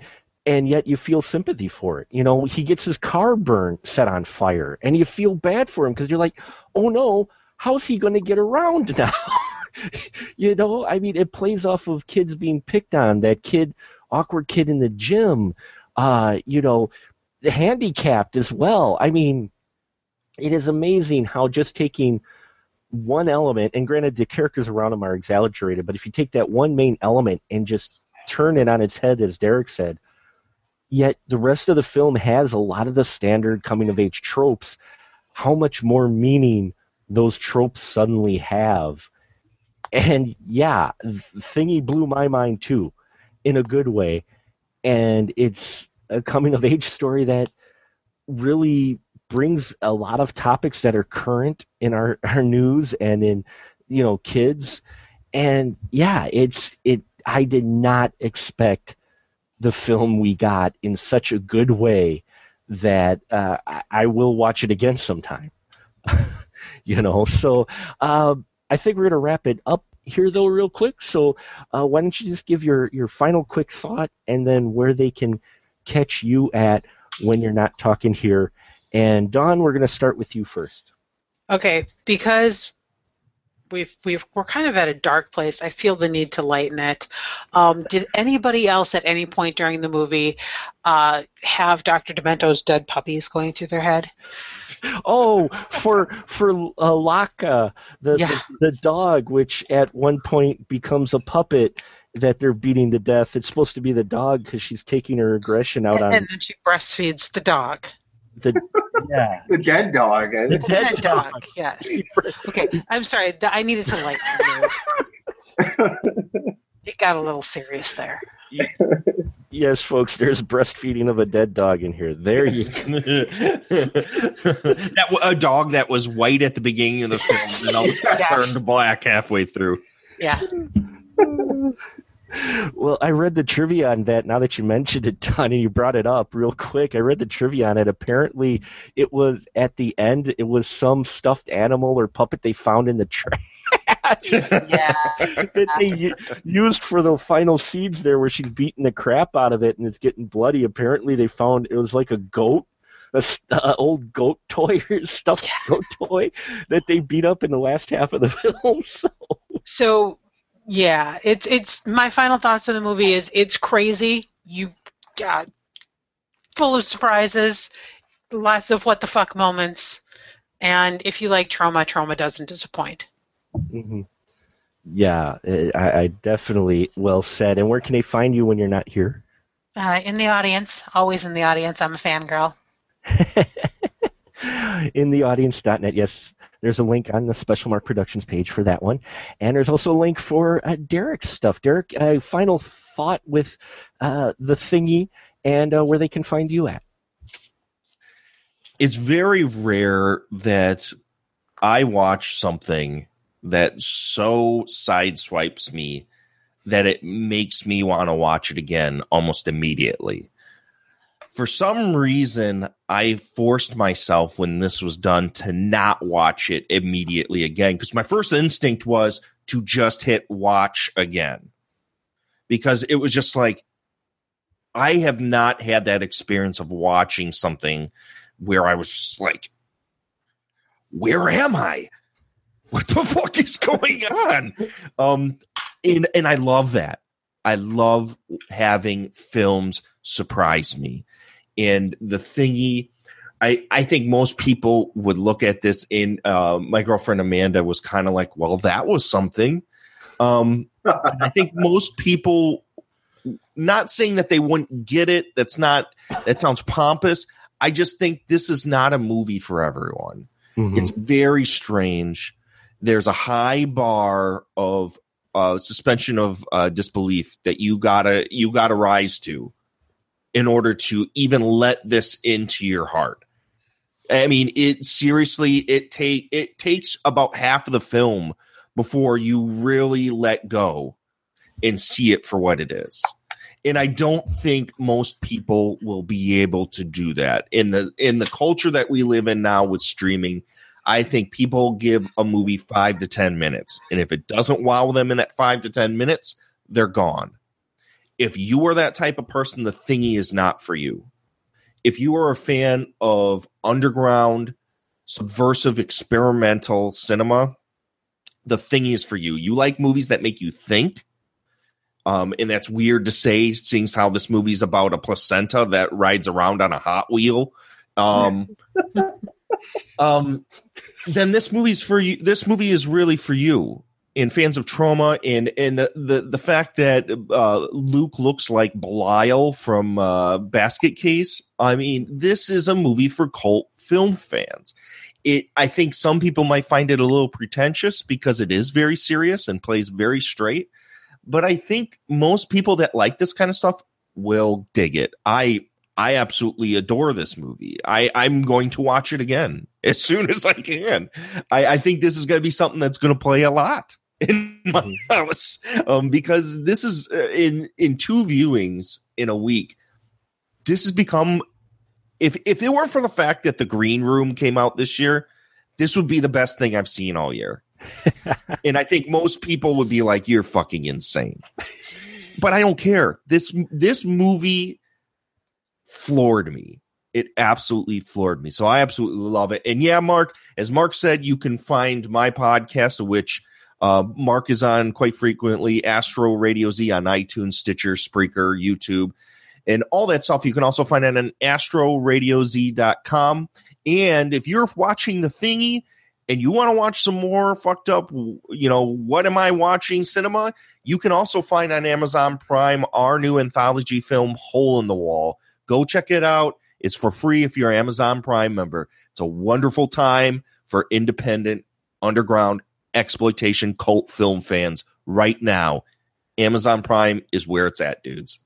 and yet you feel sympathy for it. You know he gets his car burned set on fire and you feel bad for him because you're like oh no how's he going to get around now? You know i mean it plays off of kids being picked on that kid awkward kid in the gym uh you know handicapped as well. I mean it is amazing how just taking one element and granted the characters around him are exaggerated but if you take that one main element and just turn it on its head as derrick said yet the rest of the film has a lot of the standard coming of age tropes. How much more meaning those tropes suddenly have? And yeah thingy blew my mind too in a good way. And it's a coming of age story that really brings a lot of topics that are current in our, our news and in you know kids. And yeah it's it i did not expect the film we got in such a good way that uh, I, I will watch it again sometime you know so um, i think we're going to wrap it up here though, real quick. So uh, why don't you just give your your final quick thought, and then where they can catch you at when you're not talking here. And Dawn, we're going to start with you first. Okay, because we've we've we're kind of at a dark place. I feel the need to lighten it. Um, did anybody else at any point during the movie uh, have Dr. Demento's dead puppies going through their head? Oh, for for uh, Laka, the, Yeah. the the dog, which at one point becomes a puppet that they're beating to death. It's supposed to be the dog because she's taking her aggression out And, on and then she breastfeeds the dog. The yeah. The dead dog. Eh? The The dead dead dog. dog. Yes. Okay. I'm sorry. I needed to lighten the. It got a little serious there. Yes, folks, there's breastfeeding of a dead dog in here. There you go. that a dog that was white at the beginning of the film and all of a sudden Yeah. turned black halfway through. Yeah. Well, I read the trivia on that. Now that you mentioned it, Dawn, and you brought it up real quick, I read the trivia on it. Apparently, it was at the end. It was some stuffed animal or puppet they found in the trash Yeah. that they u- used for the final scenes there, where she's beating the crap out of it and it's getting bloody. Apparently, they found it was like a goat. A st- uh, old goat toy or stuffed goat toy that they beat up in the last half of the film. So So, yeah, it's it's my final thoughts on the movie is it's crazy. You got full of surprises, lots of what the fuck moments, and if you like Troma, Troma doesn't disappoint. hmm Yeah, uh, I, I definitely well said. And where can they find you when you're not here? Uh, in the audience, always in the audience. I'm a fangirl. in the audience.net. Yes, there's a link on the Special Mark Productions page for that one. And there's also a link for uh, Derrick's stuff. Derrick, uh, final thought with uh, the thingy and uh, where they can find you at. It's very rare that I watch something that so sideswipes me that it makes me want to watch it again almost immediately. For some reason, I forced myself when this was done to not watch it immediately again because my first instinct was to just hit watch again because it was just like I have not had that experience of watching something where I was just like, where am I? What the fuck is going on? Um, and and I love that. I love having films surprise me. And the thingy, I I think most people would look at this. In uh, my girlfriend Amanda was kind of like, well, that was something. Um, I think most people, not saying that they wouldn't get it. That's not. That sounds pompous. I just think this is not a movie for everyone. Mhm. It's very strange. There's a high bar of uh, suspension of uh, disbelief that you gotta you gotta rise to in order to even let this into your heart. I mean, it seriously it take it takes about half of the film before you really let go and see it for what it is. And I don't think most people will be able to do that in the in the culture that we live in now with streaming. I think people give a movie five to 10 minutes. And if it doesn't wow them in that five to 10 minutes, they're gone. If you are that type of person, the thingy is not for you. If you are a fan of underground, subversive, experimental cinema, the thingy is for you. You like movies that make you think. Um, and that's weird to say, seeing how this movie's about a placenta that rides around on a Hot Wheel. Um, um, then this movie's for you. This movie is really for you and fans of Troma and and the the, the fact that uh, Luke looks like Belial from uh, Basket Case. I mean, this is a movie for cult film fans. It, I think some people might find it a little pretentious because it is very serious and plays very straight. But I think most people that like this kind of stuff will dig it. I I absolutely adore this movie. I, I'm going to watch it again as soon as I can. I, I think this is going to be something that's going to play a lot in my house um, because this is uh, in in two viewings in a week. This has become if if it weren't for the fact that the Green Room came out this year, this would be the best thing I've seen all year. and I think most people would be like, "You're fucking insane." But I don't care. This this movie floored me. It absolutely floored me. So I absolutely love it. And yeah, Mark, as Mark said, you can find my podcast, which uh, Mark is on quite frequently, Astro Radio Z on iTunes, Stitcher, Spreaker, YouTube, and all that stuff. You can also find it on astroradioz.com. And if you're watching the thingy and you want to watch some more fucked up, you know, what am I watching cinema? You can also find on Amazon Prime our new anthology film, Hole in the Wall. Go check it out. It's for free if you're an Amazon Prime member. It's a wonderful time for independent, underground, exploitation cult film fans right now. Amazon Prime is where it's at, dudes.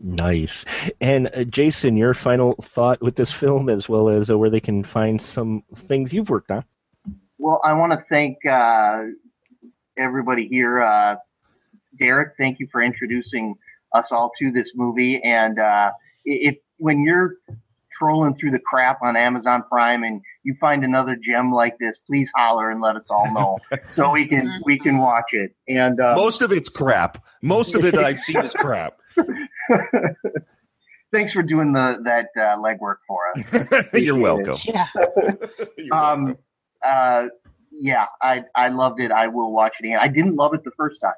Nice. And uh, Jason, your final thought with this film, as well as uh, where they can find some things you've worked on. Well, I want to thank uh, everybody here. Uh, Derrick, thank you for introducing us all to this movie. And uh, if when you're trolling through the crap on Amazon Prime and you find another gem like this, please holler and let us all know so we can we can watch it. And uh, most of it's crap. Most of it I've seen is crap. Thanks for doing the that uh, legwork for us. You're welcome. Yeah. You're um, uh, yeah, I I loved it. I will watch it again. I didn't love it the first time.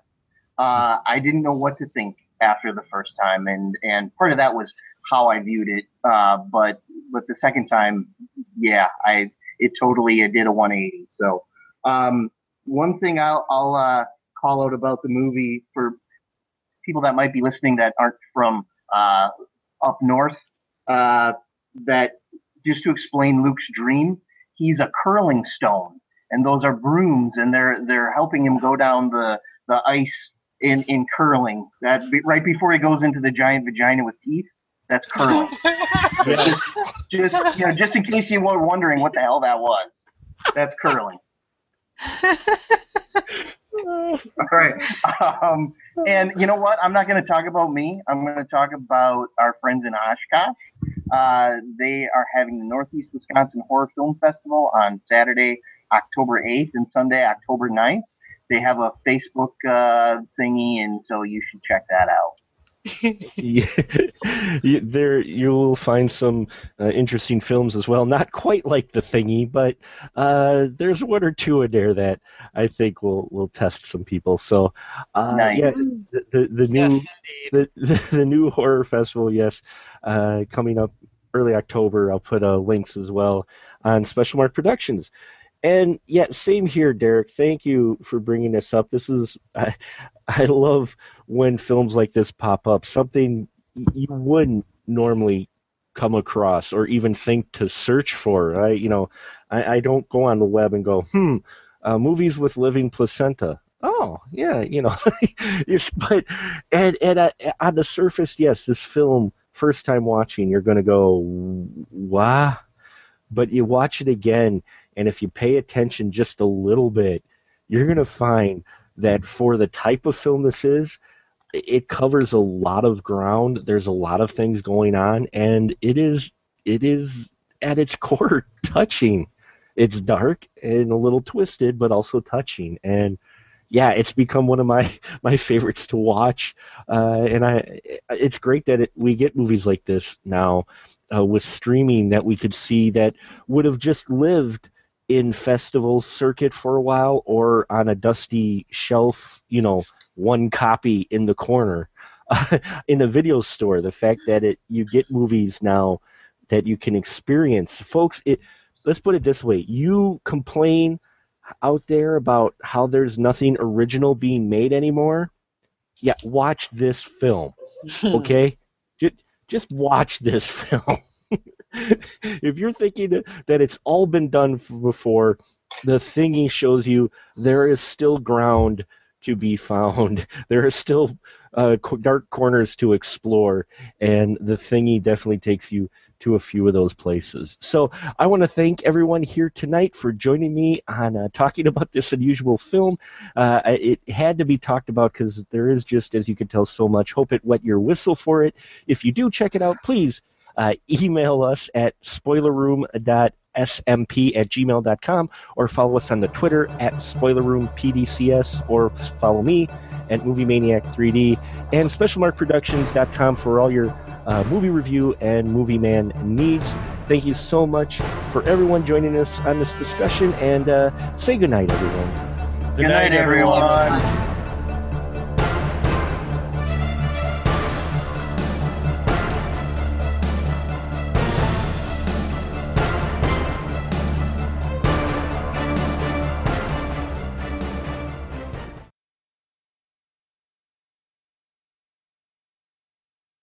Uh, I didn't know what to think after the first time, and and part of that was how I viewed it. Uh, but but the second time, yeah, I it totally it did a 180. So um, one thing I'll I'll uh, call out about the movie for people that might be listening that aren't from uh, up north, uh, that just to explain Luke's dream, he's a curling stone, and those are brooms, and they're they're helping him go down the the ice in in curling. That right before he goes into the giant vagina with teeth. That's curling. just, just you know, just in case you were wondering what the hell that was. That's curling. All right. Um, and you know what? I'm not going to talk about me. I'm going to talk about our friends in Oshkosh. Uh, they are having the Northeast Wisconsin Horror Film Festival on Saturday, October 8th, and Sunday, October 9th. They have a Facebook uh, thingy, and so you should check that out. Yeah. You- there you will find some uh, interesting films as well. Not quite like the thingy, but uh, there's one or two in there that I think will will test some people. So, uh, Nice. yeah, the the, the new Yes, the, the the new horror festival, yes, uh, coming up early October. I'll put uh, links as well on Special Mark Productions. And yeah, same here, Derrick. Thank you for bringing this up. This is I, I love when films like this pop up. Something you wouldn't normally come across or even think to search for. I you know I, I don't go on the web and go hmm uh, movies with living placenta. Oh yeah, you know, but and and uh, on the surface, yes, this film first time watching, you're gonna go wah, but you watch it again, and if you pay attention just a little bit, you're gonna find that for the type of film this is, it covers a lot of ground. There's a lot of things going on, and it is it is at its core touching. It's dark and a little twisted, but also touching. And yeah, it's become one of my my favorites to watch. Uh, and I, it's great that it, we get movies like this now uh, with streaming that we could see that would have just lived in festival circuit for a while or on a dusty shelf, you know, one copy in the corner in a video store. The fact that it you get movies now that you can experience, folks. It let's put it this way: you complain out there about how there's nothing original being made anymore. Yeah, watch this film, okay? just just watch this film. if you're thinking that- it's all been done before, the thingy shows you there is still ground to be found. There are still uh, dark corners to explore, and the thingy definitely takes you to a few of those places. So I want to thank everyone here tonight for joining me on uh, talking about this unusual film. Uh, it had to be talked about because there is just, as you can tell, so much. Hope it wet your whistle for it. If you do check it out, please uh, email us at spoilerroom dot smp at gmail.com or follow us on the Twitter at Spoiler Room PDCS or follow me at Movie Maniac 3D and SpecialMarkProductions.com for all your uh, movie review and movie man needs. Thank you so much for everyone joining us on this discussion and uh, say goodnight, everyone. Good night, everyone.